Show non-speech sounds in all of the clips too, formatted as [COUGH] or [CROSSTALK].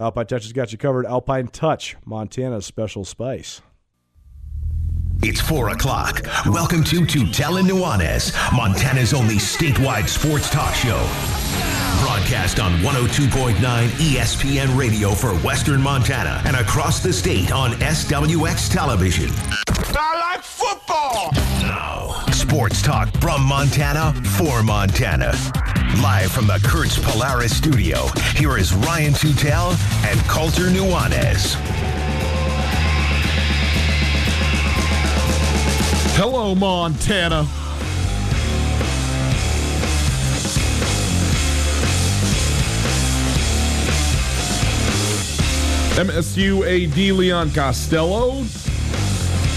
Alpine Touch has got you covered. Alpine Touch, Montana's special spice. It's 4 o'clock. Welcome to Tutel and Nuanez, Montana's only statewide sports talk show. Broadcast on 102.9 ESPN radio for Western Montana and across the state on SWX television. I like football. Now, sports talk from Montana for Montana. Live from the Kurtz Polaris studio, here is Ryan Tutel and Colter Nuanez. Hello, Montana. MSU AD Leon Costello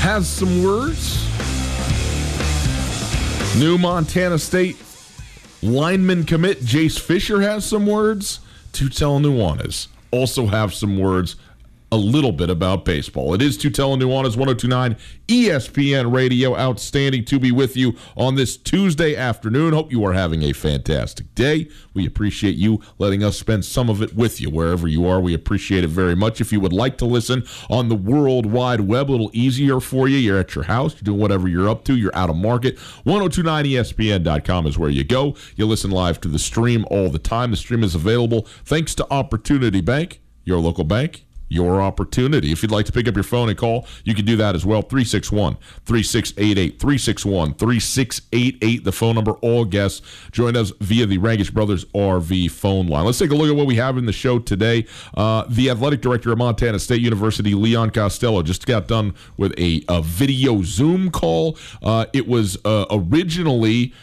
has some words. New Montana State lineman commit Jace Fisher has some words. Tutel Nuanez also have some words a little bit about baseball. It is Tutel Nuanez 1029 ESPN Radio. Outstanding to be with you on this Tuesday afternoon. Hope you are having a fantastic day. We appreciate you letting us spend some of it with you wherever you are. We appreciate it very much. If you would like to listen on the World Wide Web, a little easier for you. You're at your house, you're doing whatever you're up to, you're out of market. 1029ESPN.com is where you go. You listen live to the stream all the time. The stream is available thanks to Opportunity Bank, your local bank your opportunity. If you'd like to pick up your phone and call, you can do that as well. 361 3688. 361 3688. The phone number. All guests join us via the Rangitsch Brothers RV phone line. Let's take a look at what we have in the show today. Uh, the athletic director of Montana State University, Leon Costello, just got done with a, a video Zoom call. Uh, it was uh, originally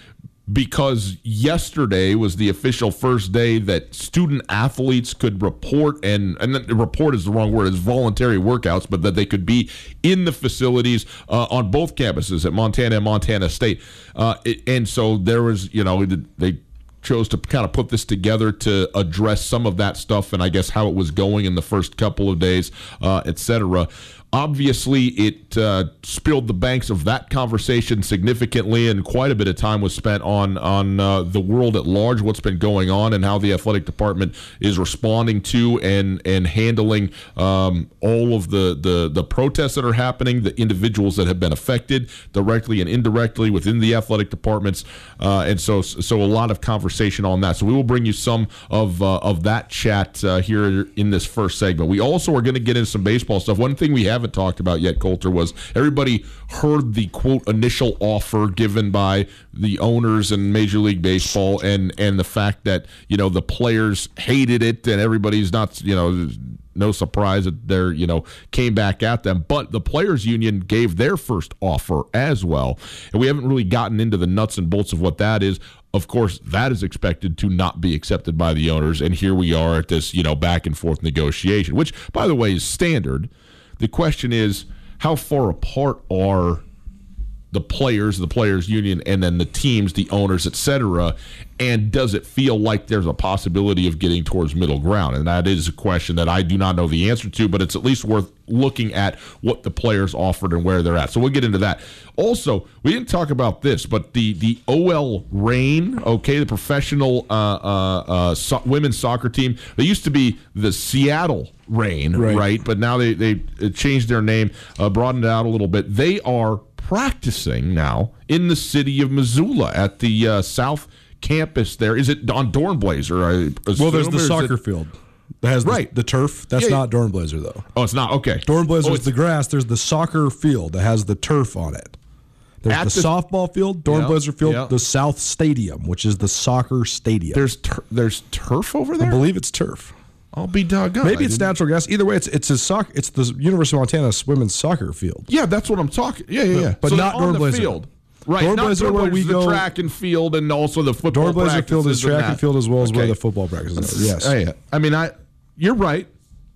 because yesterday was the official first day that student athletes could report and and report is the wrong word it's voluntary workouts but that they could be in the facilities uh, on both campuses at Montana and Montana State. Uh, it, and so there was you know they chose to kind of put this together to address some of that stuff and I guess how it was going in the first couple of days uh, etc Obviously, it uh, spilled the banks of that conversation significantly, and quite a bit of time was spent on on uh, the world at large, what's been going on, and how the athletic department is responding to and and handling um, all of the, the the protests that are happening, the individuals that have been affected directly and indirectly within the athletic departments, uh, and so so a lot of conversation on that. So we will bring you some of uh, of that chat uh, here in this first segment. We also are going to get into some baseball stuff. One thing we have haven't talked about yet, Colter, was everybody heard the quote initial offer given by the owners in Major League Baseball and and the fact that, you know, the players hated it and everybody's not, you know, no surprise that they're you know came back at them. But the players union gave their first offer as well. And we haven't really gotten into the nuts and bolts of what that is. Of course that is expected to not be accepted by the owners. And here we are at this you know back and forth negotiation which by the way is standard the question is, how far apart are the players, the players union, and then the teams, the owners, etc. And does it feel like there's a possibility of getting towards middle ground? And that is a question that I do not know the answer to, but it's at least worth looking at what the players offered and where they're at. So we'll get into that. Also, we didn't talk about this, but the the OL Reign, okay, the professional uh, uh, uh, so- women's soccer team, they used to be the Seattle Reign, right? right? But now they they changed their name, uh, broadened it out a little bit. They are practicing now in the city of Missoula at the uh, South campus there. Is it on Dornblaser? well, there's the soccer it, field. That has right. the, the turf. That's yeah, not Dornblaser though. Oh, it's not. Okay. Dornblaser oh, is the grass. There's the soccer field that has the turf on it. There's the, the, softball field, Dornblaser yeah, Field, yeah. the South Stadium, which is the soccer stadium. There's tur- there's turf over there. I believe it's turf. I'll be doggone. Maybe it's natural gas. Either way, it's it's a soccer. It's the University of Montana women's soccer field. Yeah, that's what I'm talking. Yeah, yeah, yeah. But, so not Dornblaser. field. Right, Dornblaser where we go track and field, and also the football. Dornblaser field is track and, and, field as well as okay. where the football practices are. Yes, oh, yeah. I mean, I you're right.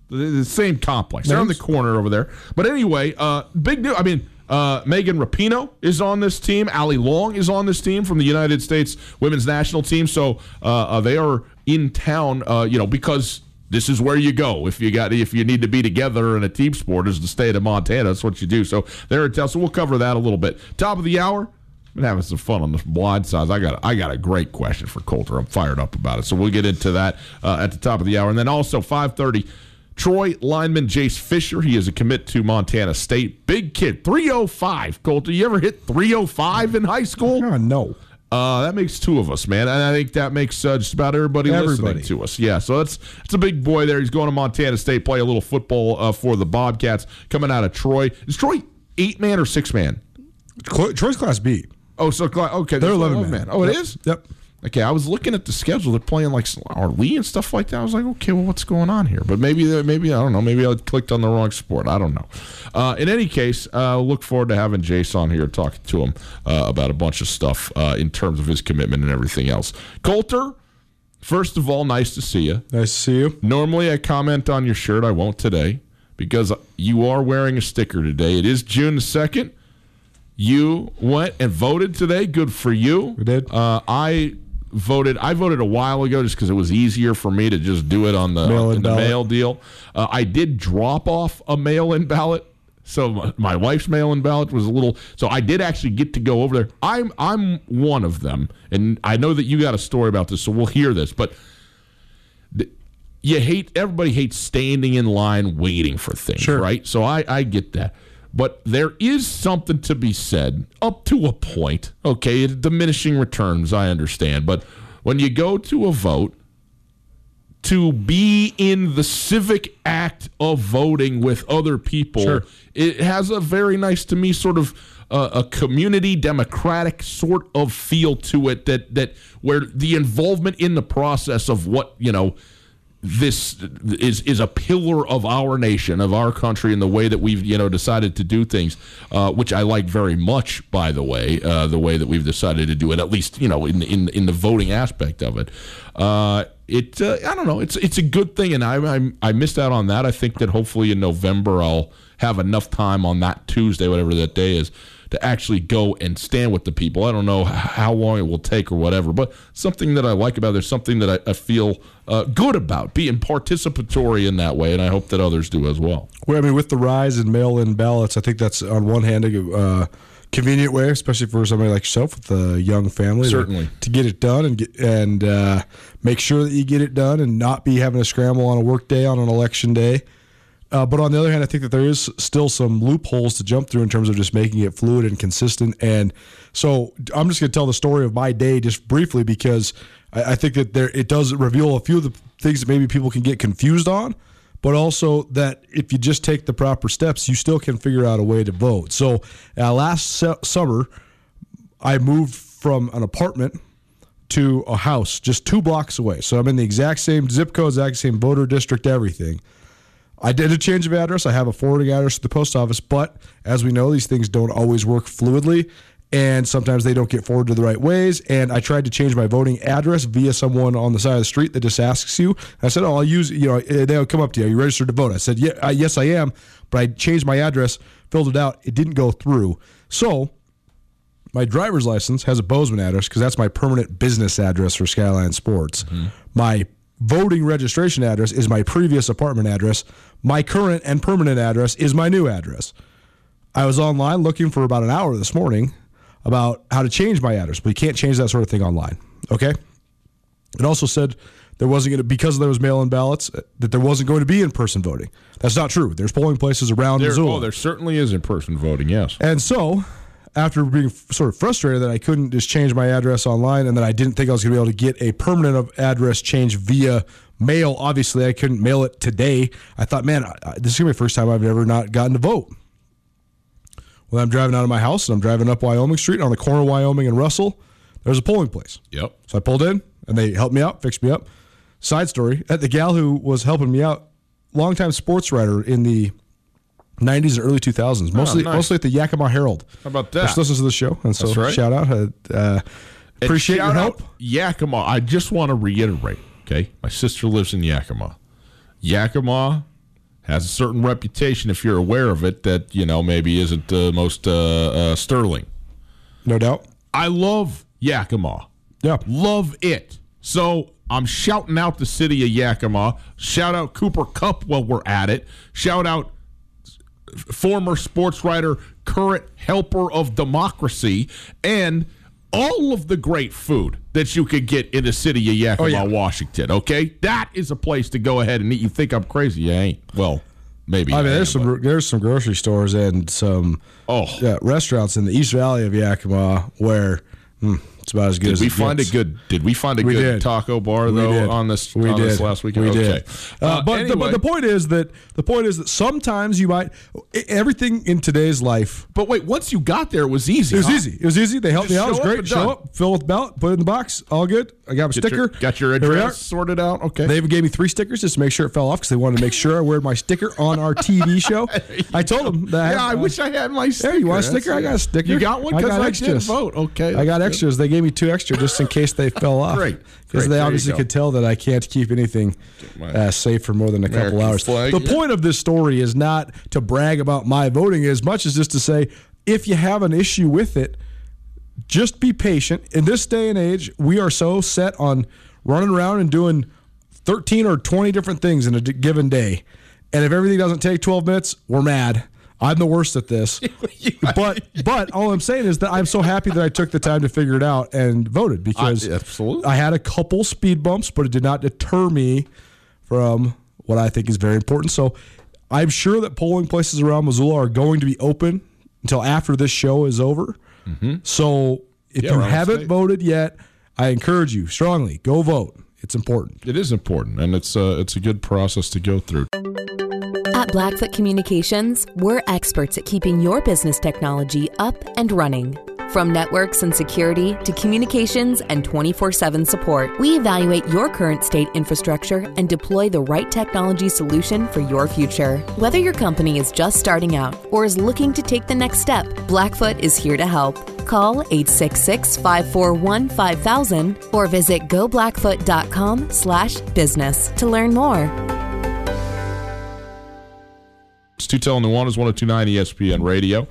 The, the same complex. They're on the corner over there. But anyway, uh, big news. I mean. Uh, Megan Rapinoe is on this team. Allie Long is on this team from the United States women's national team. So uh, uh they are in town, uh, you know, because this is where you go if you got if you need to be together in a team sport is the state of Montana. That's what you do. So there it tells. So we'll cover that a little bit. Top of the hour. Been having some fun on the blind sides. I got I got a great question for Colter. I'm fired up about it. So we'll get into that uh, at the top of the hour, and then also 5:30. Troy lineman Jace Fisher. He is a commit to Montana State. Big kid, 305. Colter, you ever hit 305 in high school? Uh, no. Uh, that makes two of us, man, and I think that makes uh, just about everybody, everybody, listening to us. Yeah, so it's it's a big boy there. He's going to Montana State, play a little football uh, for the Bobcats, coming out of Troy. Is Troy eight man or six man? Troy's Class B. Oh, so okay, they're eleven man. man. Oh, it yep. is. Yep. Okay, I was looking at the schedule. They're playing like Lee and stuff like that. I was like, okay, well, what's going on here? But maybe, maybe I don't know. Maybe I clicked on the wrong sport. I don't know. Uh, in any case, uh, look forward to having Jace on here talking to him uh, about a bunch of stuff uh, in terms of his commitment and everything else. Colter, first of all, nice to see you. Nice to see you. Normally, I comment on your shirt. I won't today because you are wearing a sticker today. It is June the second. You went and voted today. Good for you. We did. Uh, I voted. I voted a while ago just because it was easier for me to just do it on the, mail-in the mail deal. Uh, I did drop off a mail-in ballot. So my, my wife's mail-in ballot was a little. So I did actually get to go over there. I'm I'm one of them, and I know that you got a story about this, so we'll hear this. But you hate everybody hates standing in line waiting for things, sure. right? So I I get that. But there is something to be said up to a point. Okay, diminishing returns, I understand. But when you go to a vote, to be in the civic act of voting with other people. Sure. It has a very nice to me sort of uh, a community democratic sort of feel to it that that where the involvement in the process of what you know this is is a pillar of our nation, of our country, and the way that we've you know decided to do things, uh, which I like very much. By the way, uh, the way that we've decided to do it, at least you know in in in the voting aspect of it, uh, it uh, I don't know, it's it's a good thing, and I, I I missed out on that. I think that hopefully in November I'll have enough time on that Tuesday, whatever that day is, to actually go and stand with the people. I don't know how long it will take or whatever, but something that I like about it, there's something that I, I feel uh, good about being participatory in that way, and I hope that others do as well. Well, I mean, with the rise in mail-in ballots, I think that's on one hand a uh, convenient way, especially for somebody like yourself with a young family, to- Certainly. to, get it done and get, and uh, make sure that you get it done and not be having to scramble on a work day on an election day. Uh, but on the other hand, I think that there is still some loopholes to jump through in terms of just making it fluid and consistent. And so I'm just going to tell the story of my day just briefly because I, I think that there it does reveal a few of the things that maybe people can get confused on, but also that if you just take the proper steps, you still can figure out a way to vote. So uh, last su- summer, I moved from an apartment to a house just two blocks away. So I'm in the exact same zip code, exact same voter district, everything. I did a change of address. I have a forwarding address to the post office, but as we know, these things don't always work fluidly, and sometimes they don't get forwarded the right ways. And I tried to change my voting address via someone on the side of the street that just asks you. I said, "Oh, I'll use you know." They'll come up to you. Are you registered to vote? I said, "Yeah, uh, yes, I am." But I changed my address, filled it out. It didn't go through. So my driver's license has a Bozeman address because that's my permanent business address for Skyline Sports. My voting registration address is my previous apartment address. My current and permanent address is my new address. I was online looking for about an hour this morning about how to change my address, but you can't change that sort of thing online. Okay. It also said there wasn't going to because there was mail-in ballots that there wasn't going to be in-person voting. That's not true. There's polling places around There, Missoula. oh, there certainly is in person voting. Yes. And so, after being f- sort of frustrated that I couldn't just change my address online and that I didn't think I was going to be able to get a permanent address change via mail, obviously I couldn't mail it today. I thought, man, this is going to be the first time I've ever not gotten to vote. Well, I'm driving out of my house and I'm driving up Wyoming Street on the corner of Wyoming and Russell. There's a polling place. Yep. So I pulled in and they helped me out, fixed me up. Side story: at the gal who was helping me out, longtime sports writer in the '90s and early 2000s, mostly nice. mostly at the Yakima Herald. How about that? She listens to the show, and so right. shout out. Uh, uh, appreciate your shout help. out Yakima. I just want to reiterate. Okay, my sister lives in Yakima. Yakima has a certain reputation, if you're aware of it, that you know maybe isn't the most uh, uh, sterling. No doubt. I love Yakima. Yeah. Love it. So I'm shouting out the city of Yakima. Shout out Cooper Cup while we're at it. Shout out former sports writer, current helper of democracy, and all of the great food that you could get in the city of Yakima, Oh, yeah. Washington. Okay, that is a place to go ahead and eat. You think I'm crazy? You ain't. Well, maybe. I mean, there's some there's some grocery stores and some Oh, yeah, restaurants in the East Valley of Yakima where mm, it's about as good Did as we find gets. a good? Did we find a We good did. taco bar We though did. on this we on did. this last weekend? We okay. did. Uh, but, the, but the point is that the point is that sometimes you might everything in today's life. but wait, once you got there, it was easy. It was huh? easy. It was easy. They helped Just me out. It was great. Show up, fill with ballot, put it in the box. All good. I got a Get sticker. your, got your Here we are. address sorted out. Okay. They even gave me three stickers just to make sure it fell off because they wanted to make sure I wear my sticker on our TV [LAUGHS] show. I told them that. yeah, I uh, wish I had my sticker. Hey, you want a sticker? I got a sticker. You got one because got I, did extras. vote. Okay, I got good. extras. They gave me two extra just in case they fell off. Great. Because they There obviously could tell that I can't keep anything uh, safe for more than a couple hours. flag, the yeah. point of this story is not to brag about my voting as much as just to say if you have an issue with it, just be patient. In this day and age, we are so set on running around and doing 13 or 20 different things in a d- given day. And if everything doesn't take 12 minutes, we're mad. I'm the worst at this. [LAUGHS] but but all I'm saying is that I'm so happy that I took the time to figure it out and voted because I- absolutely. I had a couple speed bumps, but it did not deter me from what I think is very important. So I'm sure that polling places around Missoula are going to be open until after this show is over. So if Mm-hmm. Yeah, you haven't state. voted yet, I encourage you strongly go vote. It's important. It is important, and it's uh, it's a good process to go through. At Blackfoot Communications, we're experts at keeping your business technology up and running. From networks and security to communications and 24 7 support, we evaluate your current state infrastructure and deploy the right technology solution for your future. Whether your company is just starting out or is looking to take the next step, Blackfoot is here to help. Call 866 541 5000 or visit goblackfoot.com slash business to learn more. It's Tutel Nuanez 1029 ESPN Radio.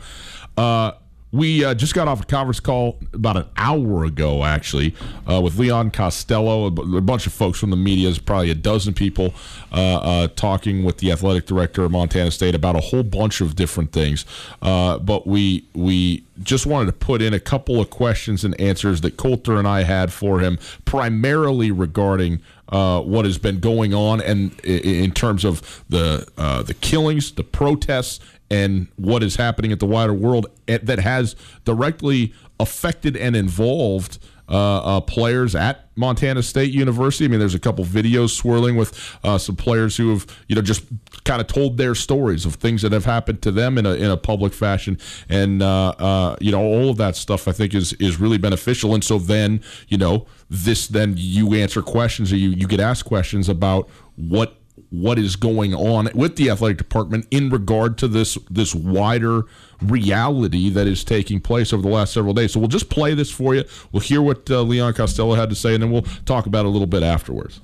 Uh, we uh, just got off a conference call about an hour ago, actually, uh, with Leon Costello, a, bunch of folks from the media, is probably a dozen people uh, uh, talking with the athletic director of Montana State about a whole bunch of different things. Uh, but we we just wanted to put in a couple of questions and answers that Colter and I had for him, primarily regarding uh, what has been going on and in terms of the uh, the killings, the protests, and what is happening at the wider world that has directly affected and involved uh, uh, players at Montana State University. I mean, there's a couple videos swirling with uh, some players who have, you know, just kind of told their stories of things that have happened to them in a in a public fashion, and uh, uh, you know, all of that stuff I think is is really beneficial. And so then, you know, this then you answer questions or you you get asked questions about what what is going on with the athletic department in regard to this this wider reality that is taking place over the last several days. So we'll just play this for you. We'll hear what uh, Leon Costello had to say, and then we'll talk about it a little bit afterwards.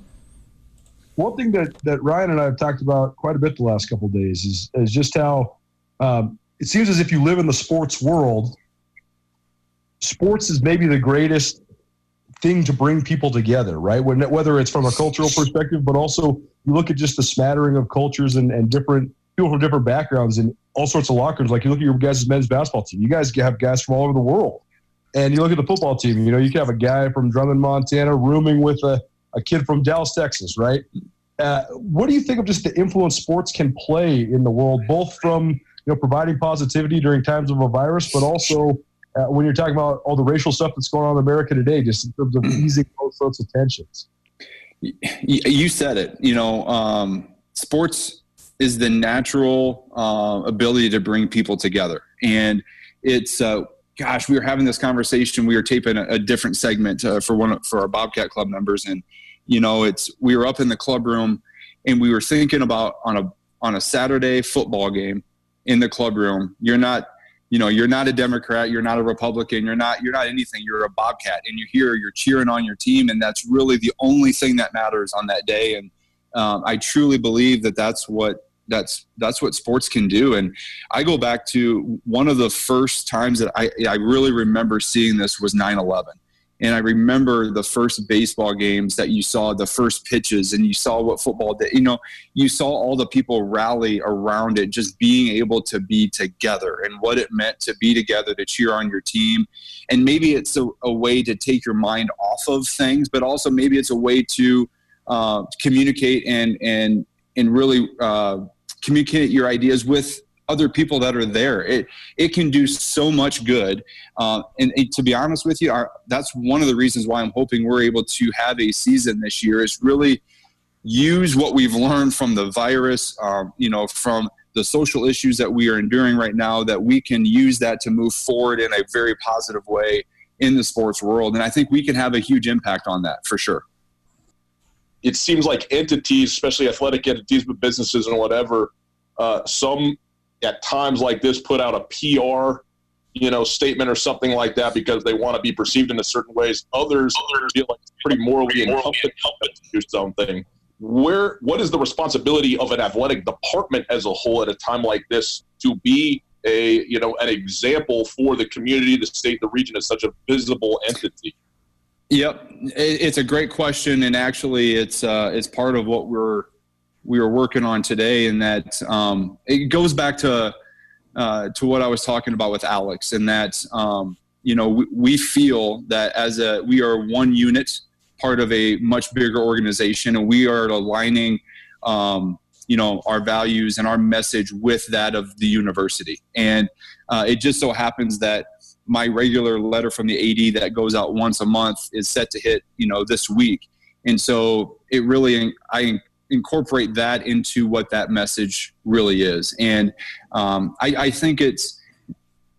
one thing that, that Ryan and I have talked about quite a bit the last couple days is, is just how um, it seems as if you live in the sports world. Sports is maybe the greatest thing to bring people together, right? When, whether it's from a cultural perspective, but also you look at just the smattering of cultures and, and different people from different backgrounds and all sorts of lockers. Like you look at your guys' men's basketball team, you guys have guys from all over the world. And you look at the football team, you know, you can have a guy from Drummond, Montana, rooming with a, a kid from Dallas, Texas, right? Uh, what do you think of just the influence sports can play in the world, both from you know providing positivity during times of a virus, but also uh, when you're talking about all the racial stuff that's going on in America today, just in terms of easing those sorts of tensions? You said it you know um, sports is the natural uh, ability to bring people together. And it's uh, gosh we were having this conversation we were taping a, a different segment uh, for one for our bobcat club members. And you know it's we were up in the club room and we were thinking about on a on a saturday football game in the club room. You're not you know you're not a democrat you're not a republican you're not you're not anything. You're a bobcat and you're here you're cheering on your team and that's really the only thing that matters on that day. And um, i truly believe that that's what that's that's what sports can do. And i go back to one of the first times that i i really remember seeing this was 9-11 and I remember the first baseball games that you saw the first pitches and you saw what football did. You know, you saw all the people rally around it, just being able to be together and what it meant to be together to cheer on your team. And maybe it's a, a way to take your mind off of things, but also maybe it's a way to uh, communicate and and and really uh, communicate your ideas with other people that are there. It it can do so much good. Uh, and, and to be honest with you, our, that's one of the reasons why I'm hoping we're able to have a season this year. Is really use what we've learned from the virus. Um, you know, from the social issues that we are enduring right now, that we can use that to move forward in a very positive way in the sports world. And I think we can have a huge impact on that for sure. it seems like entities, especially athletic entities, but businesses and whatever, uh, some at times like this put out a PR, you know, statement or something like that because they want to be perceived in a certain ways. Others, feel like it's pretty morally incumbent to do something. Where what is the responsibility of an athletic department as a whole at a time like this to be a you know an example for the community, the state, the region as such a visible entity? Yep, it's a great question, and actually, it's uh, it's part of what we're we were working on today, and that um, it goes back to uh, to what I was talking about with Alex, and that um, you know we, we feel that as a we are one unit, part of a much bigger organization, and we are aligning. Um, you know our values and our message with that of the university and uh, it just so happens that my regular letter from the AD that goes out once a month is set to hit, you know, this week. And so it really, I incorporate that into what that message really is. And um, I, I, think it's,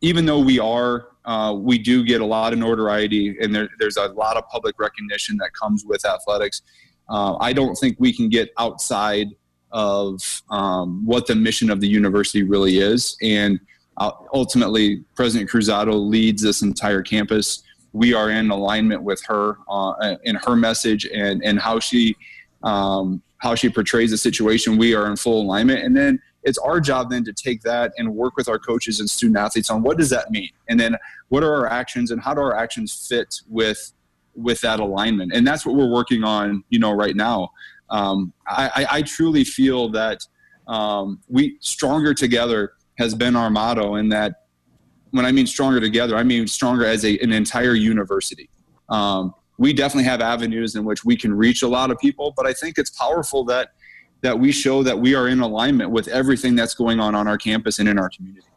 even though we are, uh, we do get a lot of notoriety and there, there's a lot of public recognition that comes with athletics. Uh, I don't think we can get outside of um, what the mission of the university really is. And uh, ultimately, President Cruzado leads this entire campus. We are in alignment with her uh, in her message and, and how she um, how she portrays the situation. We are in full alignment, and then it's our job then to take that and work with our coaches and student athletes on what does that mean, and then what are our actions and how do our actions fit with with that alignment, and that's what we're working on, you know, right now um, I, I, truly feel that um, we stronger together has been our motto, and that when I mean stronger together, I mean stronger as a, an entire university. Um, we definitely have avenues in which we can reach a lot of people, but I think it's powerful that that we show that we are in alignment with everything that's going on on our campus and in our community.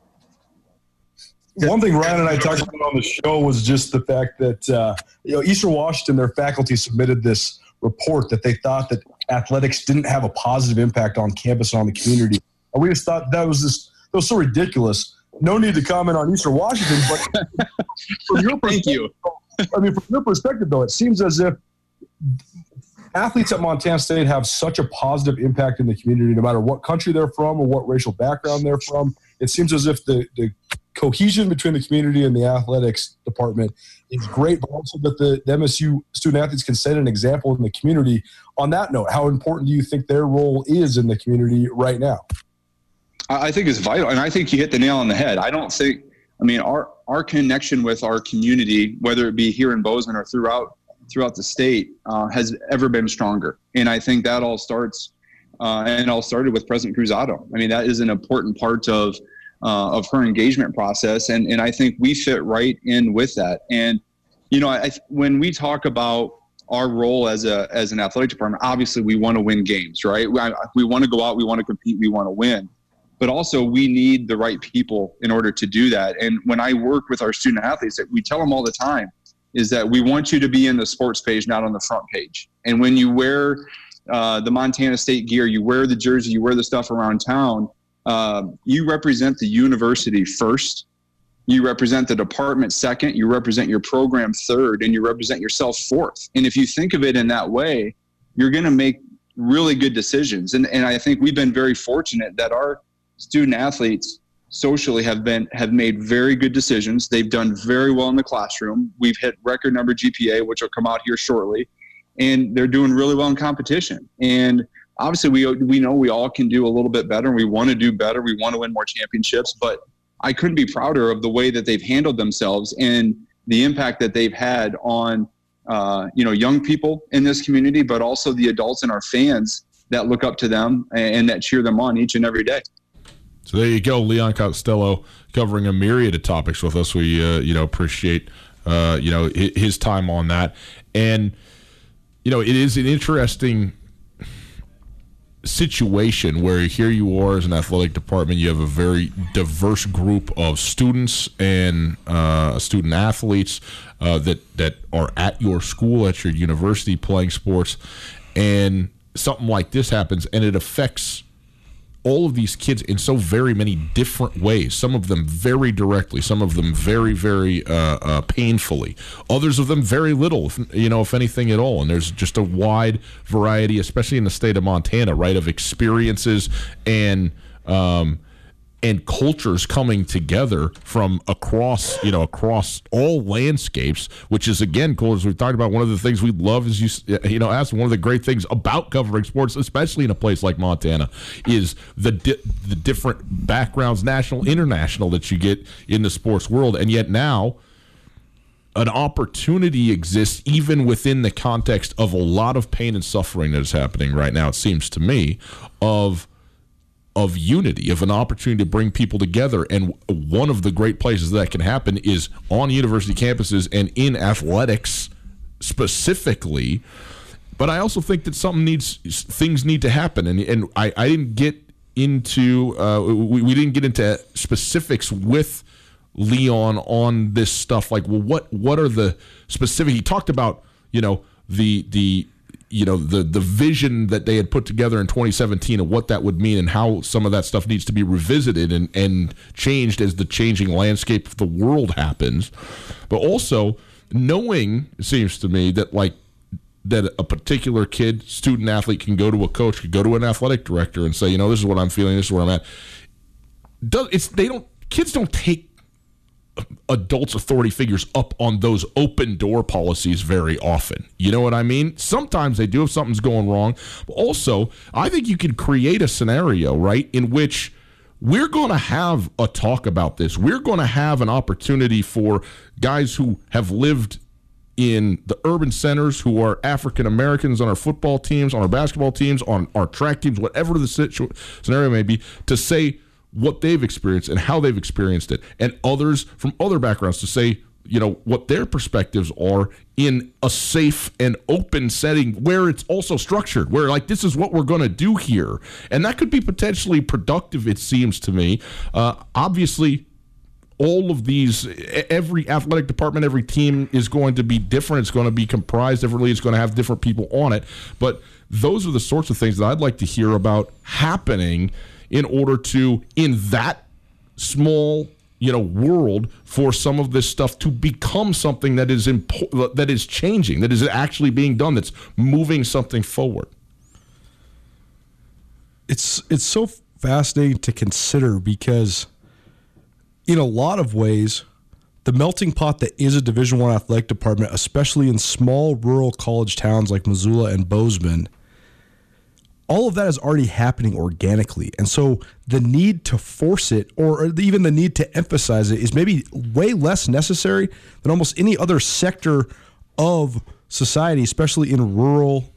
One thing Ryan and I talked about on the show was just the fact that uh, you know Eastern Washington, their faculty submitted this report that they thought that athletics didn't have a positive impact on campus and on the community. And we just thought that was just that was so ridiculous. No need to comment on Eastern Washington, but [LAUGHS] from your Thank you. I mean, from your perspective, though, it seems as if athletes at Montana State have such a positive impact in the community, no matter what country they're from or what racial background they're from. It seems as if the, the cohesion between the community and the athletics department is great, but also that the, the, MSU student athletes can set an example in the community. On that note, how important do you think their role is in the community right now? I think it's vital, and I think you hit the nail on the head. I don't think, I mean, our our connection with our community, whether it be here in Bozeman or throughout throughout the state, uh, has ever been stronger. And I think that all starts, uh, and all started with President Cruzado. I mean, that is an important part of uh, of her engagement process, and and I think we fit right in with that. And you know, I, when we talk about our role as a as an athletic department, obviously we want to win games, right? We, we want to go out, we want to compete, we want to win, but also we need the right people in order to do that. And when I work with our student athletes, we tell them all the time is that we want you to be in the sports page, not on the front page. And when you wear uh, the Montana State gear, you wear the jersey, you wear the stuff around town uh, you represent the university first you represent the department second you represent your program third and you represent yourself fourth and if you think of it in that way you're going to make really good decisions and, and i think we've been very fortunate that our student athletes socially have been have made very good decisions they've done very well in the classroom we've hit record number gpa which will come out here shortly and they're doing really well in competition and obviously we we know we all can do a little bit better. We want to do better. We want to win more championships. But I couldn't be prouder of the way that they've handled themselves and the impact that they've had on uh, you know young people in this community, but also the adults and our fans that look up to them and that cheer them on each and every day. So there you go, Leon Costello covering a myriad of topics with us. We uh, you know appreciate uh, you know his time on that, and you know it is an interesting situation where here you are as an athletic department, you have a very diverse group of students and uh, student athletes uh, that that are at your school, at your university, playing sports, and something like this happens, and it affects all of these kids in so very many different ways. Some of them very directly, some of them very, very uh, uh, painfully. Others of them very little, if, you know, if anything at all. And there's just a wide variety, especially in the state of Montana, right, of experiences and um, and cultures coming together from across you know across all landscapes which is again cool as we've talked about one of the things we love is you you know as one of the great things about covering sports especially in a place like Montana is the di- the different backgrounds national international that you get in the sports world. And yet now an opportunity exists even within the context of a lot of pain and suffering that is happening right now it seems to me of of unity, of an opportunity to bring people together. And one of the great places that can happen is on university campuses and in athletics specifically. But I also think that something needs things need to happen, and and I, I didn't get into uh, we, we didn't get into specifics with Leon on this stuff. Like, well, what what are the specific? He talked about you know the the you know the the vision that they had put together in 2017 and what that would mean and how some of that stuff needs to be revisited and and changed as the changing landscape of the world happens. But also knowing it seems to me that like that a particular kid student athlete can go to a coach could go to an athletic director and say you know this is what i'm feeling this is where i'm at. Does it's they don't kids don't take adults authority figures up on those open door policies very often. You know what i mean? Sometimes they do if something's going wrong. But also i think you can create a scenario right in which we're going to have a talk about this. We're going to have an opportunity for guys who have lived in the urban centers who are African Americans on our football teams, on our basketball teams, on our track teams, whatever the situ- scenario may be, to say what they've experienced and how they've experienced it, and others from other backgrounds to say, you know, what their perspectives are in a safe and open setting where it's also structured, where like this is what we're going to do here, and that could be potentially productive. It seems to me. Uh, obviously, all of these every athletic department every team is going to be different it's going to be comprised differently it's going to have different people on it but those are the sorts of things that i'd like to hear about happening in order to in that small you know world for some of this stuff to become something that is impo- that is changing that is actually being done that's moving something forward. It's it's so fascinating to consider because in a lot of ways, the melting pot that is a Division One athletic department, especially in small rural college towns like Missoula and Bozeman, all of that is already happening organically. And so the need to force it or even the need to emphasize it is maybe way less necessary than almost any other sector of society, especially in rural,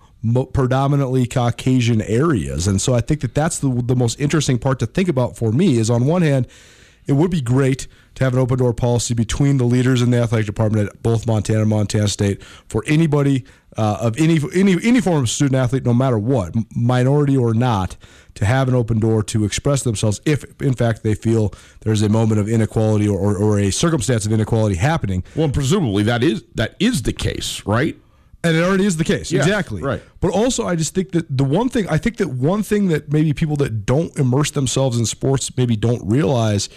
predominantly Caucasian areas. And so I think that that's the, the most interesting part to think about for me is on one hand, it would be great to have an open door policy between the leaders in the athletic department at both Montana and Montana State for anybody uh, of any any any form of student athlete, no matter what, minority or not, to have an open door to express themselves if, in fact, they feel there's a moment of inequality or, or, or a circumstance of inequality happening. Well, presumably that is that is the case, right? And it already is the case. Yes, exactly. right. But also I just think that the one thing I think that one thing that maybe people that don't immerse themselves in sports maybe don't realize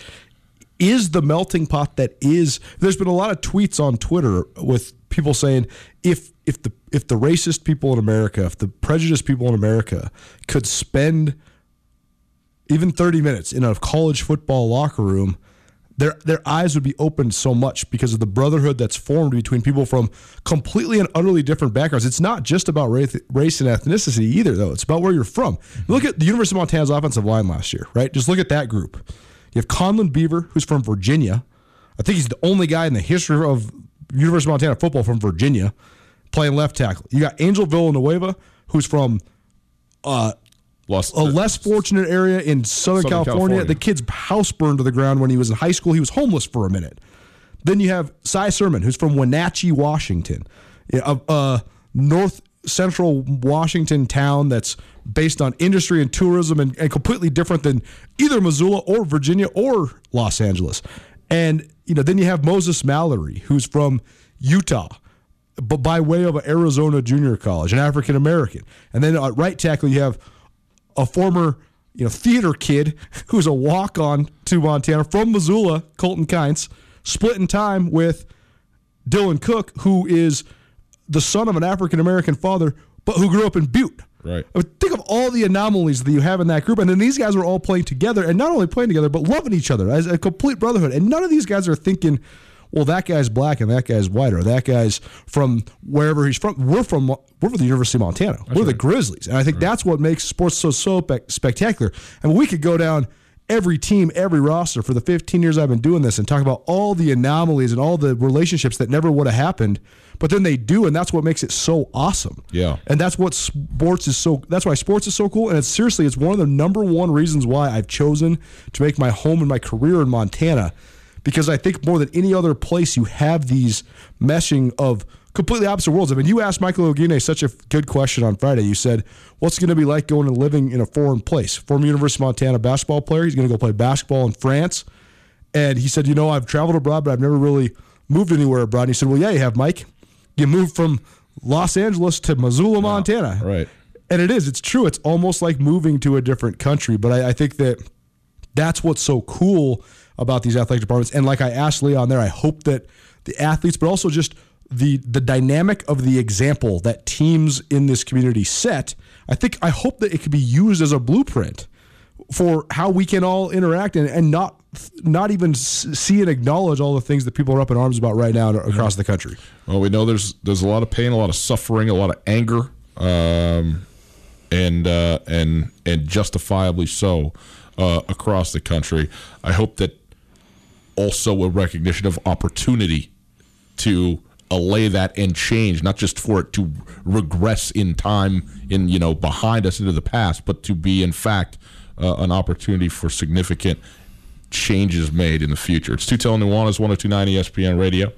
is the melting pot that is there's been a lot of tweets on Twitter with people saying if if the if the racist people in America, if the prejudiced people in America could spend even 30 minutes in a college football locker room, their their eyes would be opened so much because of the brotherhood that's formed between people from completely and utterly different backgrounds. It's not just about race, race and ethnicity either, though. It's about where you're from. Look at the University of Montana's offensive line last year, right? Just look at that group. You have Conlan Beaver, who's from Virginia. I think he's the only guy in the history of University of Montana football from Virginia playing left tackle. You got Angel Villanueva, who's from uh, Lost, a less fortunate area in Southern, Southern California. California. The kid's house burned to the ground when he was in high school. He was homeless for a minute. Then you have Cy Sermon, who's from Wenatchee, Washington, a, a north central Washington town that's based on industry and tourism and, and completely different than either Missoula or Virginia or Los Angeles. And you know, then you have Moses Mallory, who's from Utah, but by way of Arizona Junior College, an African American. And then at right tackle, you have a former you know theater kid [LAUGHS] who's a walk on to Montana from Missoula, Colton Kynes, split in time with Dylan Cook, who is the son of an African American father, but who grew up in Butte. Right. I mean, think of all the anomalies that you have in that group, and then these guys are all playing together, and not only playing together, but loving each other as a complete brotherhood. And none of these guys are thinking, "Well, that guy's black and that guy's white, or that guy's from wherever he's from." We're from we're from the University of Montana. we're the Grizzlies, and I think that's what makes sports so so spec- spectacular. And we could go down every team, every roster for the 15 years I've been doing this and talk about all the anomalies and all the relationships that never would have happened, but then they do, and that's what makes it so awesome. Yeah. And that's what sports is so that's why sports is so cool. And it's seriously, it's one of the number one reasons why I've chosen to make my home and my career in Montana. Because I think more than any other place you have these meshing of completely opposite worlds. I mean, you asked Michael Oguine such a good question on Friday. You said, What's it going to be like going and living in a foreign place? Former University of Montana basketball player. He's going to go play basketball in France. And he said, You know, I've traveled abroad, but I've never really moved anywhere abroad. And he said, Well, yeah, you have, Mike. You moved from Los Angeles to Missoula, Montana. Right. And it is. It's true. It's almost like moving to a different country. But I, I think that that's what's so cool about these athletic departments. And like I asked Leon there, I hope that the athletes, but also just the the dynamic of the example that teams in this community set. I think I hope that it could be used as a blueprint for how we can all interact and, and not not even see and acknowledge all the things that people are up in arms about right now across the country. Well, we know there's there's a lot of pain, a lot of suffering, a lot of anger, um, and uh, and and justifiably so uh, across the country. I hope that also a recognition of opportunity to allay that and change, not just for it to regress in time, in you know behind us into the past, but to be in fact uh, an opportunity for significant changes made in the future. It's Tutel Nuanez, 1029 ESPN Radio.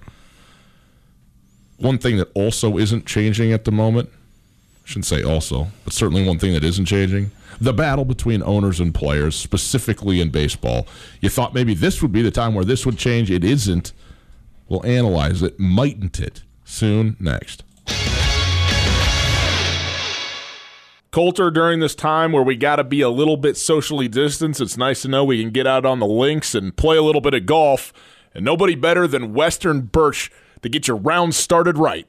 One thing that also isn't changing at the moment, I shouldn't say also, but certainly one thing that isn't changing the battle between owners and players, specifically in baseball. You thought maybe this would be the time where this would change. It isn't. We'll analyze it. Mightn't it? Soon next. Colter, during this time where we got to be a little bit socially distanced, it's nice to know we can get out on the links and play a little bit of golf. And nobody better than Western Birch to get your round started right.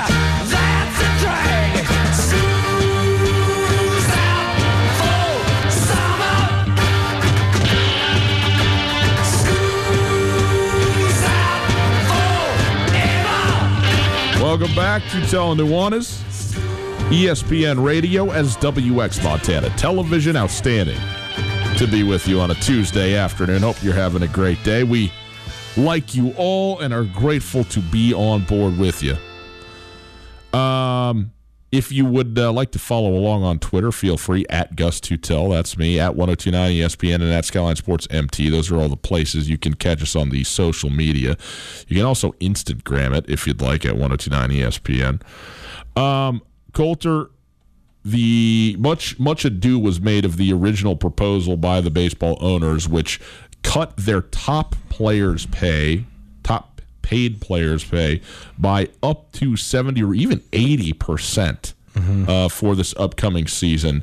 Welcome back to Telling Nuanez, ESPN Radio as WX Montana Television. Outstanding to be with you on a Tuesday afternoon. Hope you're having a great day. We like you all and are grateful to be on board with you. Um, if you would uh, like to follow along on Twitter, feel free at Gus Tutel. That's me at 1029 ESPN and at Skyline Sports MT. Those are all the places you can catch us on the social media. You can also Instagram it if you'd like at 1029 ESPN. Um, Colter, the much much ado was made of the original proposal by the baseball owners, which cut their top players' pay, paid players pay by up to 70 or even 80 percent uh, for this upcoming season.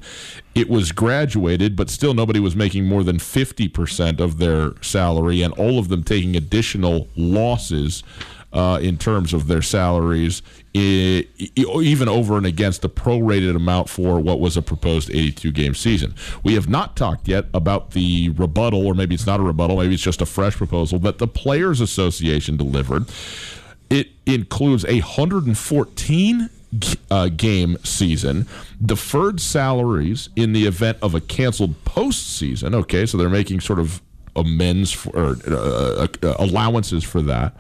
It was graduated, but still nobody was making more than 50% of their salary, and all of them taking additional losses uh, in terms of their salaries, i- i- even over and against the prorated amount for what was a proposed 82 game season. We have not talked yet about the rebuttal, or maybe it's not a rebuttal, maybe it's just a fresh proposal that the Players Association delivered. It includes a 114 uh, game season, deferred salaries in the event of a canceled postseason. Okay, so they're making sort of amends for or, uh, uh, allowances for that.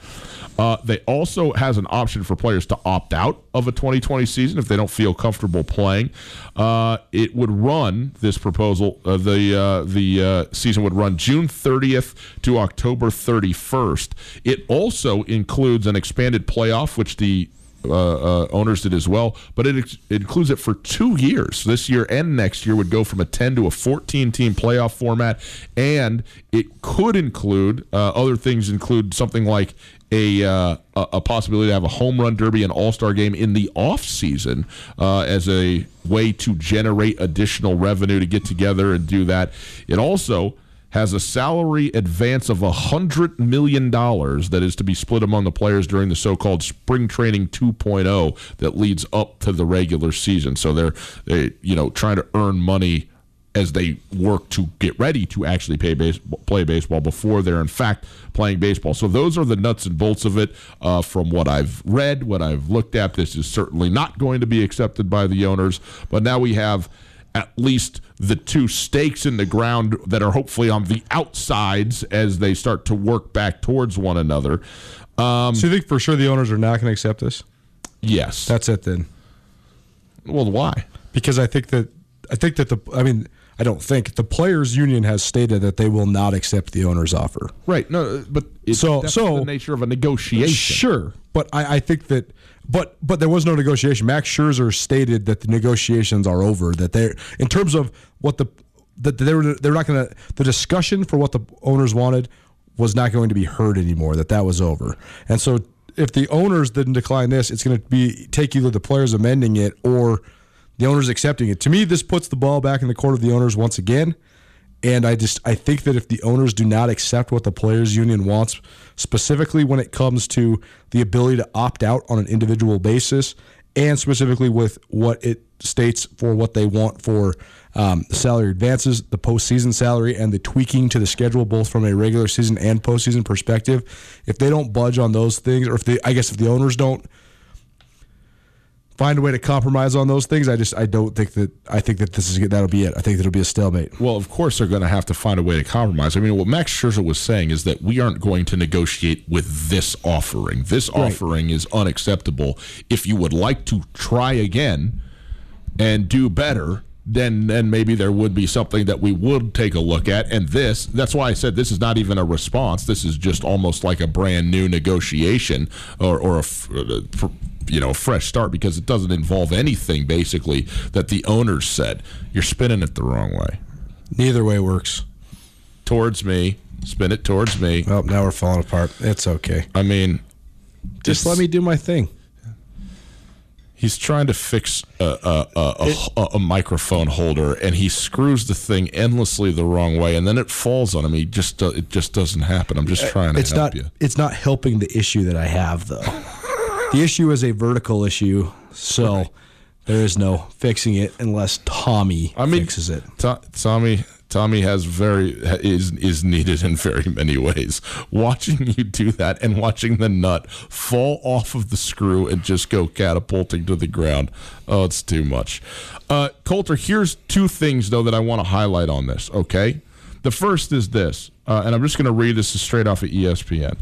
Uh, they also has an option for players to opt out of a 2020 season if they don't feel comfortable playing. Uh, it would run this proposal. Uh, the uh, the uh, season would run June 30th to October 31st. It also includes an expanded playoff, which the uh, uh, owners did as well, but it, ex- it includes it for two years. This year and next year would go from a 10 to a 14 team playoff format, and it could include uh, other things, include something like a, uh, a possibility to have a home run derby and all star game in the off season uh, as a way to generate additional revenue to get together and do that. It also has a salary advance of $100 million that is to be split among the players during the so called spring training 2.0 that leads up to the regular season. So they're, they, you know, trying to earn money as they work to get ready to actually base, play baseball before they're in fact playing baseball. So those are the nuts and bolts of it. Uh, from what I've read, what I've looked at, this is certainly not going to be accepted by the owners. But now we have at least the two stakes in the ground that are hopefully on the outsides as they start to work back towards one another. Um, so you think for sure the owners are not going to accept this? Yes, that's it then. Well, why? Because I think that I think that the I mean I don't think the players' union has stated that they will not accept the owner's offer. Right. No, but so so the nature of a negotiation. Sure, but I, I think that but but there was no negotiation. Max Scherzer stated that the negotiations are over. That they in terms of what the that they were they're not going to the discussion for what the owners wanted was not going to be heard anymore. That that was over. And so if the owners didn't decline this, it's going to be take either the players amending it or the owners accepting it. To me, this puts the ball back in the court of the owners once again. And I just I think that if the owners do not accept what the players union wants, specifically when it comes to the ability to opt out on an individual basis, and specifically with what it states for what they want for um, salary advances, the postseason salary, and the tweaking to the schedule, both from a regular season and postseason perspective. If they don't budge on those things, or if they, I guess, if the owners don't find a way to compromise on those things. I just I don't think that I think that this is that'll be it. I think that'll be a stalemate. Well, of course they're going to have to find a way to compromise. I mean, what Max Scherzer was saying is that we aren't going to negotiate with this offering. This right. offering is unacceptable. If you would like to try again and do better, then then maybe there would be something that we would take a look at. And this, that's why I said this is not even a response. This is just almost like a brand new negotiation or or a, a you know a fresh start because it doesn't involve anything basically that the owners said. You're spinning it the wrong way. Neither way works. Towards me, spin it towards me. Well, now we're falling apart. It's okay. I mean, just let me do my thing. He's trying to fix a, a, a, a, a, microphone holder, and he screws the thing endlessly the wrong way, and then it falls on him. He just uh, it just doesn't happen. I'm just trying to it's help not, you. It's not helping the issue that I have, though. The issue is a vertical issue, so right. there is no fixing it unless Tommy I mean, fixes it. Tommy Tommy has very is is needed in very many ways. Watching you do that and watching the nut fall off of the screw and just go catapulting to the ground. Oh, it's too much. Uh, Colter, here's two things though that I want to highlight on this. Okay, the first is this, uh, and I'm just going to read this straight off of ESPN.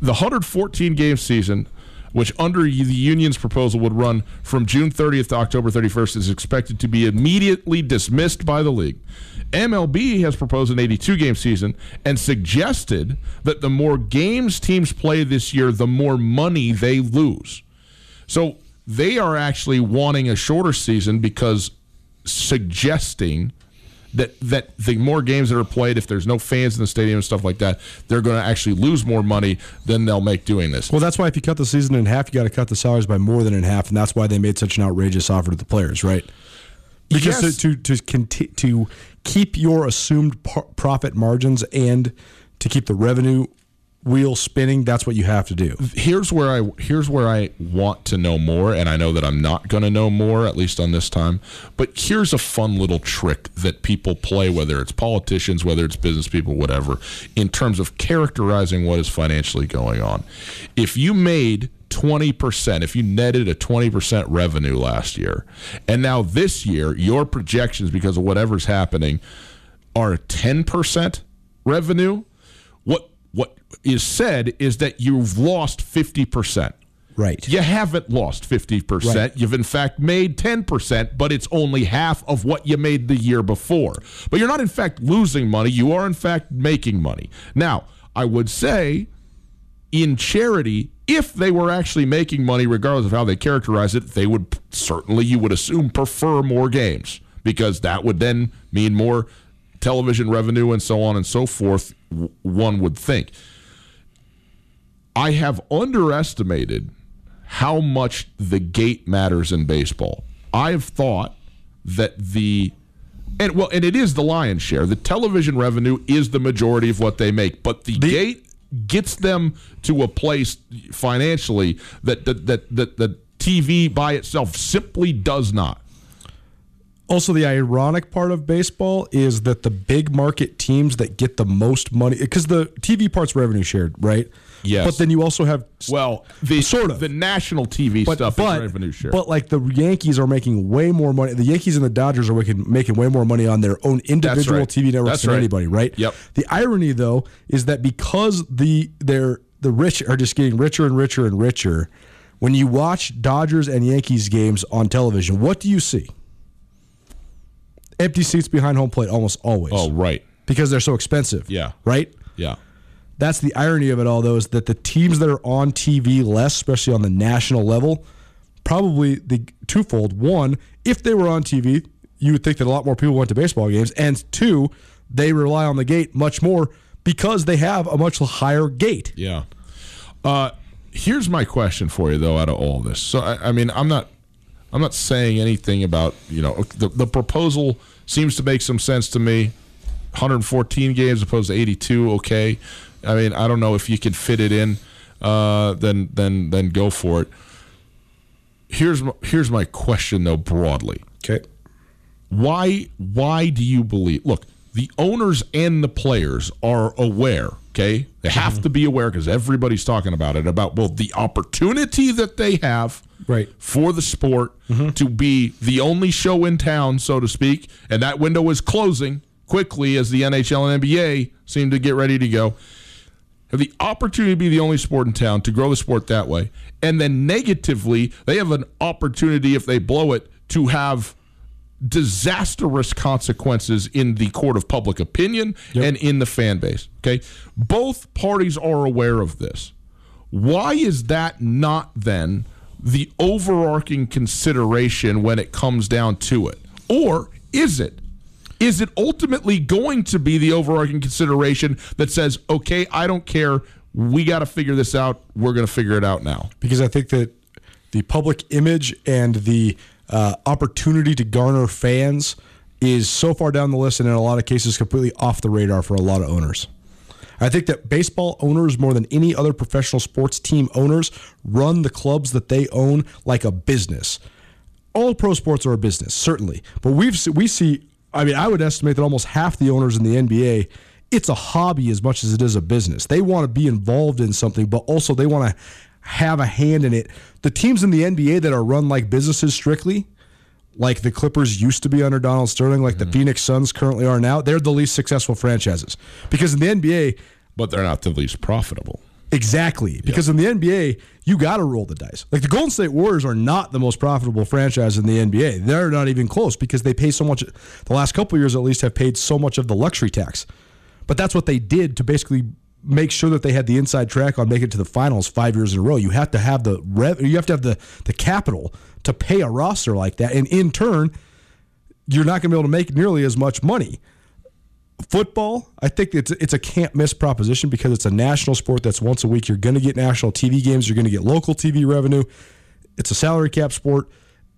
The 114 game season which under the union's proposal would run from June 30th to October 31st, is expected to be immediately dismissed by the league. MLB has proposed an 82 game season and suggested that the more games teams play this year, the more money they lose. So they are actually wanting a shorter season because suggesting that that the more games that are played, if there's no fans in the stadium and stuff like that, they're going to actually lose more money than they'll make doing this. Well, that's why if you cut the season in half, you got to cut the salaries by more than in half, and that's why they made such an outrageous offer to the players, right? Because yes. to to to, conti- to keep your assumed profit margins and to keep the revenue wheel spinning that's what you have to do. Here's where i here's where i want to know more and i know that i'm not going to know more at least on this time but here's a fun little trick that people play whether it's politicians whether it's business people whatever in terms of characterizing what is financially going on. If you made 20%, if you netted a 20% revenue last year, and now this year, your projections, because of whatever's happening, are 10% revenue, what what is said is that you've lost 50%. Right. You haven't lost 50%. Right. You've in fact made 10%, but it's only half of what you made the year before. But you're not in fact losing money, you are in fact making money. Now, I would say in charity, if they were actually making money, regardless of how they characterize it, they would certainly, you would assume, prefer more games because that would then mean more television revenue and so on and so forth, one would think. I have underestimated how much the gate matters in baseball. I've thought that the And well, and it is the lion's share. The television revenue is the majority of what they make, but the, gate gets them to a place financially that that that that, that TV by itself simply does not. Also, the ironic part of baseball is that the big market teams that get the most money, because the TV part's revenue shared, right? Yes. But then you also have Well, the Sort of. the national TV but, stuff but, is revenue share. But like the Yankees are making way more money. The Yankees and the Dodgers are making, making way more money on their own individual right. TV networks That's than right. anybody, right? Yep. The irony though is that because the they're the rich are just getting richer and richer and richer, when you watch Dodgers and Yankees games on television, what do you see? Empty seats behind home plate almost always. oh, right. Because they're so expensive. Yeah. Right? Yeah. that's the irony of it all though is that the teams that are on TV less, especially on the national level, probably the twofold. One, if they were on TV, you would think that a lot more people went to baseball games, and two, they rely on the gate much more because they have a much higher gate. Yeah. Uh, here's my question for you, though. Out of all this, so I, I mean, I'm not, I'm not saying anything about you know the the proposal seems to make some sense to me. 114 games opposed to 82. Okay. I mean, I don't know if you can fit it in. Uh, then then then go for it. Here's my, here's my question though broadly. Okay. why why do you believe look the owners and the players are aware okay they have mm-hmm. to be aware because everybody's talking about it about both the opportunity that they have Right. for the sport mm-hmm. to be the only show in town so to speak and that window is closing quickly as the nhl and nba seem to get ready to go have the opportunity to be the only sport in town to grow the sport that way. And then negatively, they have an opportunity if they blow it to have disastrous consequences in the court of public opinion and in the fan base. Okay? Both parties are aware of this. Why is that not then the overarching consideration when it comes down to it? Or is it? Is it ultimately going to be the overarching consideration that says, okay, I don't care. We got to figure this out. We're going to figure it out now. because I think that the public image and the uh, opportunity to garner fans is so far down the list, and in a lot of cases, completely off the radar for a lot of owners. I think that baseball owners, more than any other professional sports team owners, run the clubs that they own like a business. All pro sports are a business, certainly, but we've we see. I mean, I would estimate that almost half the owners in the NBA, it's a hobby as much as it is a business. They want to be involved in something, but also they want to have a hand in it. The teams in the NBA that are run like businesses strictly, like the Clippers used to be under Donald Sterling, like the mm-hmm. Phoenix Suns currently are now, they're the least successful franchises. Because in the NBA, But they're not the least profitable. Exactly. Because in the NBA, you got to roll the dice. Like the Golden State Warriors are not the most profitable franchise in the NBA. They're not even close because they pay so much. The last couple of years, at least, have paid so much of the luxury tax. But that's what they did to basically make sure that they had the inside track on making it to the finals five years in a row. You have to have the rev, you have to have the the capital to pay a roster like that, and in turn, you're not going to be able to make nearly as much money football, I think it's it's a can't miss proposition because it's a national sport that's once a week. You're going to get national TV games. You're going to get local TV revenue. It's a salary cap sport.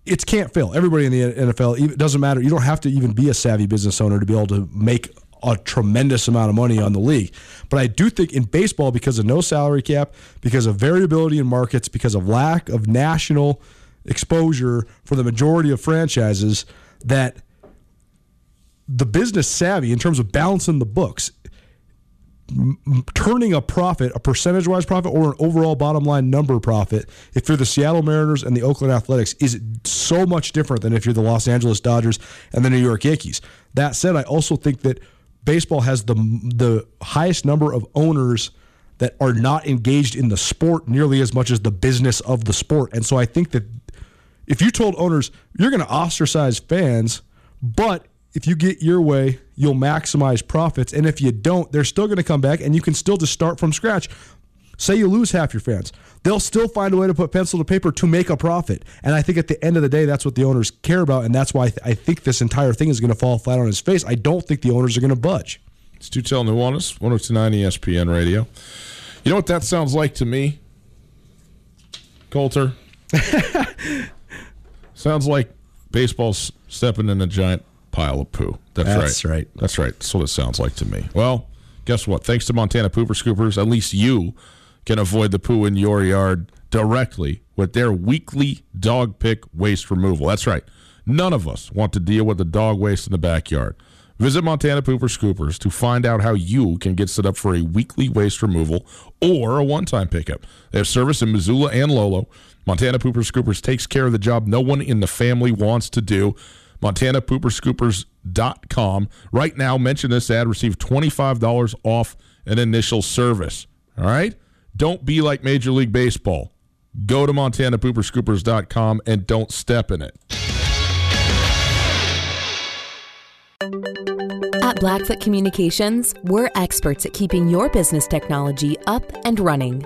It's can't fail. Everybody in the NFL, it doesn't matter. You don't have to even be a savvy business owner to be able to make a tremendous amount of money on the league. But I do think in baseball, because of no salary cap, because of variability in markets, because of lack of national exposure for the majority of franchises, that the business savvy in terms of balancing the books, turning a profit, a percentage wise profit, or an overall bottom line number profit, if you're the Seattle Mariners and the Oakland Athletics, is so much different than if you're the Los Angeles Dodgers and the New York Yankees. That said, I also think that baseball has the the highest number of owners that are not engaged in the sport nearly as much as the business of the sport. And so I think that if you told owners you're going to ostracize fans, but if you get your way, you'll maximize profits. And if you don't, they're still going to come back and you can still just start from scratch. Say you lose half your fans, they'll still find a way to put pencil to paper to make a profit. And I think at the end of the day, that's what the owners care about. And that's why I, th- I think this entire thing is going to fall flat on its face. I don't think the owners are going to budge. It's Tutel Nuanez, 1029 ESPN Radio. You know what that sounds like to me? Colter. [LAUGHS] sounds like baseball's stepping in a giant pile of poo. That's, right. That's right. right. That's right. That's what it sounds like to me. Well, guess what? Thanks to Montana Pooper Scoopers, at least you can avoid the poo in your yard directly with their weekly dog pick waste removal. That's right. None of us want to deal with the dog waste in the backyard. Visit Montana Pooper Scoopers to find out how you can get set up for a weekly waste removal or a one time pickup. They have service in Missoula and Lolo. Montana Pooper Scoopers takes care of the job no one in the family wants to do. MontanaPooperscoopers.com. Right now, mention this ad, receive $25 off an initial service. All right? Don't be like Major League Baseball. Go to MontanaPooperscoopers.com and don't step in it. At Blackfoot Communications, we're experts at keeping your business technology up and running.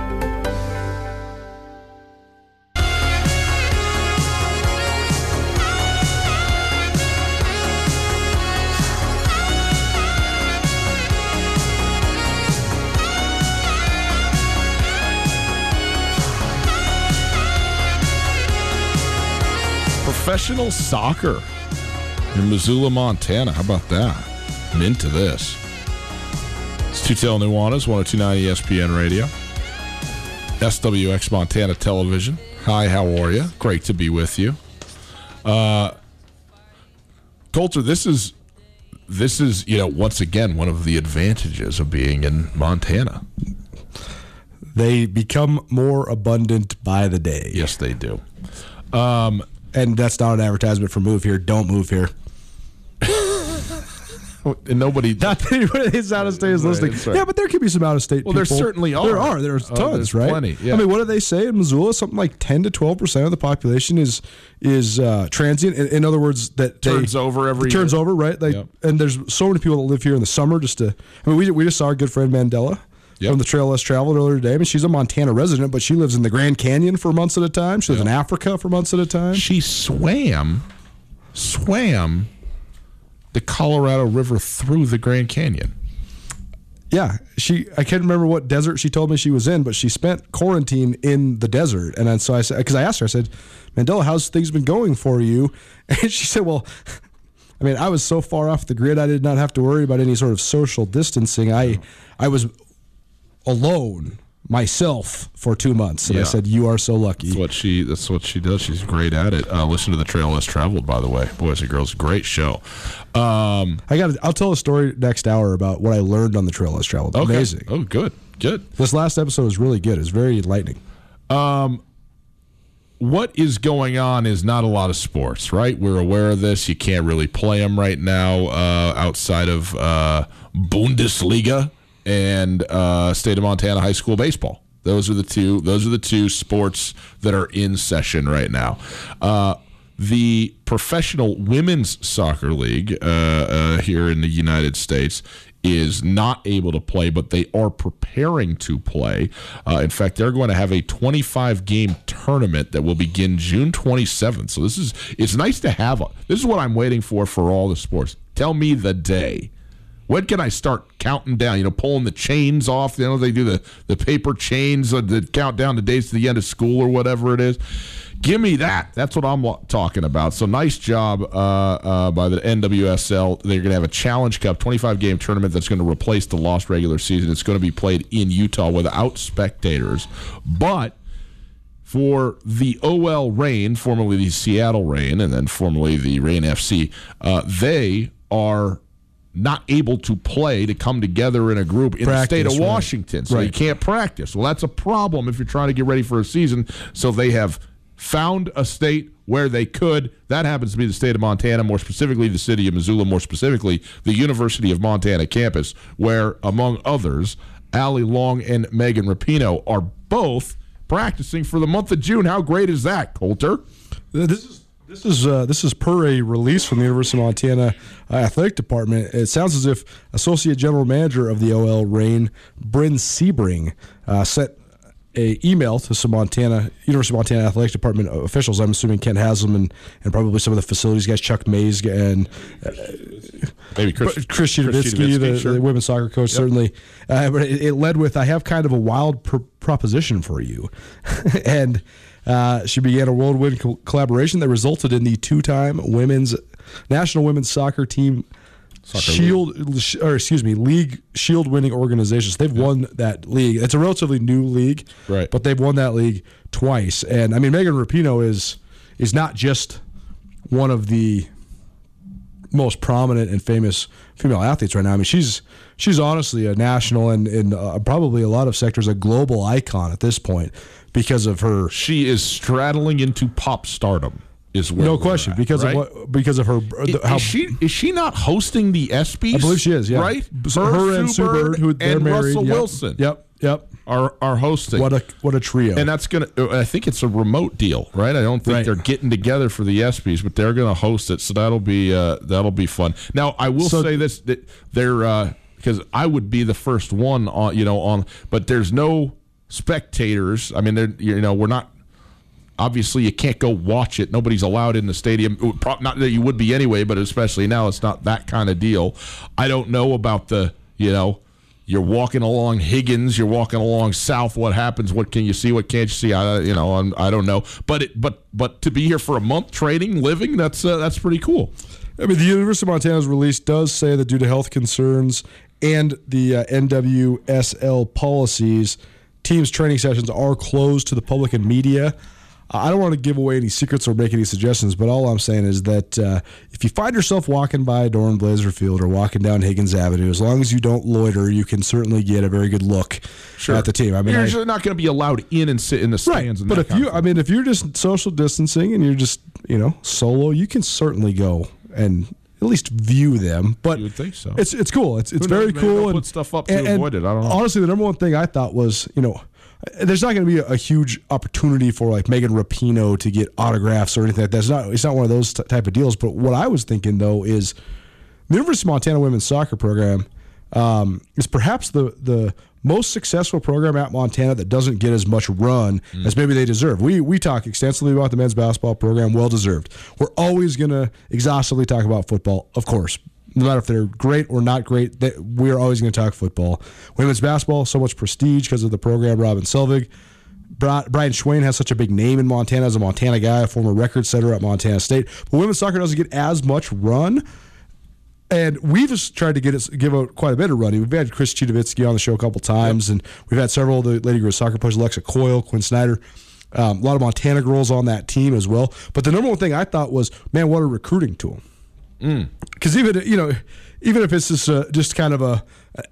Professional soccer in Missoula, Montana. How about that? I'm into this. It's Tutel Nuanez, 1029 ESPN Radio. SWX Montana Television. Hi, how are you? Great to be with you. Uh, Colter, this is this is you know once again one of the advantages of being in Montana. They become more abundant by the day. Yes, they do. Um, and that's not an advertisement for move here. Don't move here. [LAUGHS] and nobody. [LAUGHS] Not that anybody that's out of state is listening. right. Yeah, but there could be some out of state. Well, there certainly are. There are. There's Oh, tons, there's right? plenty, yeah. I mean, what do they say in Missoula? Something like ten to twelve percent of the population is is uh, transient. In, in other words, that they- Turns over every year. turns year. over, right? Like, Yep. and there's so many people that live here in the summer. Just to, I mean, we we just saw our good friend Mandela. Yep. From the Trail Less Traveled earlier today. I mean, she's a Montana resident, but she lives in the Grand Canyon for months at a time. She lives in Africa for months at a time. She swam, swam the Colorado River through the Grand Canyon. Yeah, she. I can't remember what desert she told me she was in, but she spent quarantine in the desert. And then, so I said, because I asked her, I said, Mandela, how's things been going for you? [LAUGHS] And she said, well, [LAUGHS] I mean, I was so far off the grid, I did not have to worry about any sort of social distancing. I, I was alone myself for two months, and I said, you are so lucky. That's what she. That's what she does. She's great at it. Uh, listen to the Trail Less Traveled, by the way, boys and girls. Great show. Um, I got. I'll tell a story next hour about what I learned on the trail less traveled. okay. Amazing. Oh, good, good. This last episode was really good. It was very enlightening. what is going on is not a lot of sports, right? We're aware of this. You can't really play them right now uh, outside of uh, Bundesliga and uh, state of Montana high school baseball. Those are the two. Those are the two sports that are in session right now. Uh, the professional women's soccer league uh, uh, here in the United States is not able to play, but they are preparing to play. Uh, in fact, they're going to have a 25 game tournament that will begin June 27th. So this is it's nice to have. A, this is what I'm waiting for for all the sports. Tell me the day. When can I start counting down? You know, pulling the chains off. You know, they do the, the paper chains that count down the days to the end of school or whatever it is. Give me that. That's what I'm talking about. So nice job uh, uh, by the NWSL. They're going to have a Challenge Cup 25 game tournament that's going to replace the lost regular season. It's going to be played in Utah without spectators, but for the OL Reign, formerly the Seattle Reign, and then formerly the Reign FC, uh, they are not able to play to come together in a group in the state of Practice, right. Washington. So you can't practice. Well, that's a problem if you're trying to get ready for a season. So they have found a state where they could. That happens to be the state of Montana, more specifically the city of Missoula, more specifically the University of Montana campus, where, among others, Allie Long and Megan Rapinoe are both practicing for the month of June. How great is that, Colter? This is this is uh, this is per a release from the University of Montana uh, athletic department. It sounds as if Associate General Manager of the OL Reign, Bryn Sebring, uh, sent a email to some Montana University of Montana athletic department officials. I'm assuming Kent Haslam and, and probably some of the facilities guys, Chuck Mays and uh, maybe Chris, Chris, the, sure. the, women's soccer coach, yep. certainly. Uh, but it, it, led with, "I have kind of a wild pr- proposition for you," [LAUGHS] and uh, she began a whirlwind co- collaboration that resulted in the two-time women's national women's soccer team Soccer Shield, league. or excuse me, league Shield winning organizations. They've yeah. won that league. It's a relatively new league, right? But they've won that league twice. And I mean, Megan Rapinoe is is not just one of the most prominent and famous female athletes right now. I mean, she's she's honestly a national and in uh, probably a lot of sectors a global icon at this point because of her. She is straddling into pop stardom is no question at, because right? of what because of her. Is, how, is she is she not hosting the ESPYS? I believe she is. Yeah, right. Her, her and Sue Bird, who they're and married. Russell yep. Wilson. Yep. Yep. Are are hosting. What a what a trio. And that's gonna. I think it's a remote deal, right? I don't think right. they're getting together for the ESPYS, but they're going to host it, so that'll be uh, that'll be fun. Now, I will so, say this: that they're uh, because I would be the first one on, you know, on, but there's no spectators. I mean, you know, we're not obviously you can't go watch it. Nobody's allowed in the stadium. Not that you would be anyway, but especially now, it's not that kind of deal. I don't know about the, you know, you're walking along Higgins, you're walking along South. What happens? What can you see? What can't you see? I, you know, I'm, I do not know. But it, but but to be here for a month, training, living, that's uh, that's pretty cool. I mean, the University of Montana's release does say that due to health concerns and the uh, NWSL policies, teams' training sessions are closed to the public and media. I don't want to give away any secrets or make any suggestions, but all I'm saying is that uh, if you find yourself walking by Dornblaser Field or walking down Higgins Avenue, as long as you don't loiter, you can certainly get a very good look sure. at the team. I mean, you're I, not going to be allowed in and sit in the stands. Right. but if you, I mean, if you're just social distancing and you're just, you know, solo, you can certainly go and at least view them. But you would think so. It's it's cool. It's it's very cool. And put stuff up to and, avoid it. I don't know. Honestly, the number one thing I thought was, you know there's not going to be a, a, huge opportunity for like Megan Rapinoe to get autographs or anything like that. It's not, it's not one of those t- type of deals. But what I was thinking though is the University of Montana women's soccer program um, is perhaps the the most successful program at Montana that doesn't get as much run mm. as maybe they deserve. We we talk extensively about the men's basketball program, well deserved. We're always going to exhaustively talk about football, of course, no matter if they're great or not great, they, we're always going to talk football. Women's basketball, so much prestige because of the program, Robin Selvig. Brian Schweyen has such a big name in Montana as a Montana guy, a former record setter at Montana State. But women's soccer doesn't get as much run. And we've just tried to get it, give out quite a bit of running. We've had Chris Citowicki on the show a couple times, yep. and we've had several of the Lady Griz soccer players, Alexa Coyle, Quinn Snyder. Um, a lot of Montana girls on that team as well. But the number one thing I thought was, man, what a recruiting tool. Because mm. even you know, even if it's just a, just kind of a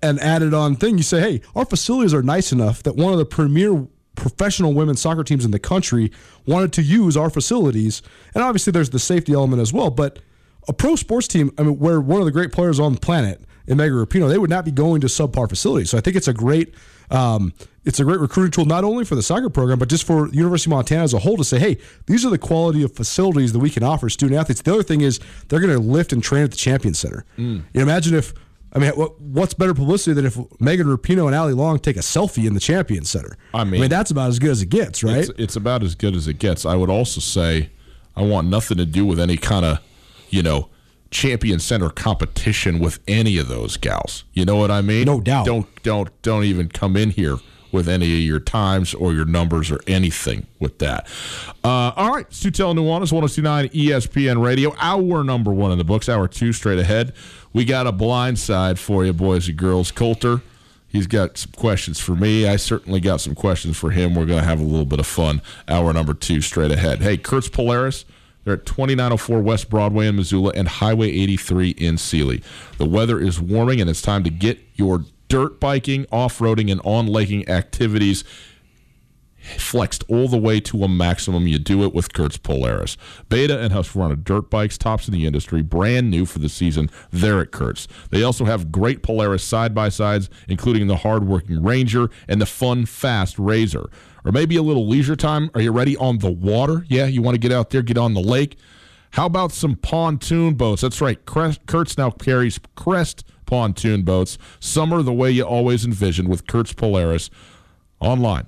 an added on thing, you say, hey, our facilities are nice enough that one of the premier professional women's soccer teams in the country wanted to use our facilities, and obviously there's the safety element as well. But a pro sports team, I mean, where one of the great players on the planet in Megan Rapinoe, they would not be going to subpar facilities. So I think it's a great um, it's a great recruiting tool not only for the soccer program but just for the University of Montana as a whole to say, hey, these are the quality of facilities that we can offer student athletes. The other thing is they're going to lift and train at the Champion Center. Mm. You know, imagine if I mean, what's better publicity than if Megan Rapinoe and Allie Long take a selfie in the Champion Center? I mean, I mean that's about as good as it gets, right? It's, it's about as good as it gets. I would also say I want nothing to do with any kind of, you know, champion center competition with any of those gals. You know what I mean? No doubt. Don't don't don't even come in here with any of your times or your numbers or anything with that. Uh, all right, Sutel Nuanez, 1029 ESPN Radio, hour number one in the books, hour two straight ahead. We got a blind side for you, boys and girls. Colter, he's got some questions for me. I certainly got some questions for him. We're going to have a little bit of fun. Hour number two straight ahead. Hey, Kurtz Polaris they're at 2904 West Broadway in Missoula and Highway 83 in Seeley. The weather is warming, and it's time to get your dirt biking, off roading, and on laking activities flexed all the way to a maximum. You do it with Kurtz Polaris. Beta and Husqvarna dirt bikes, tops in the industry, brand new for the season. They're at Kurtz. They also have great Polaris side by sides, including the hard-working Ranger and the fun, fast RZR. Or maybe a little leisure time. Are you ready on the water? Yeah, you want to get out there, get on the lake. How about some pontoon boats? That's right. Kurtz now carries Crest pontoon boats. Summer the way you always envisioned with Kurtz Polaris online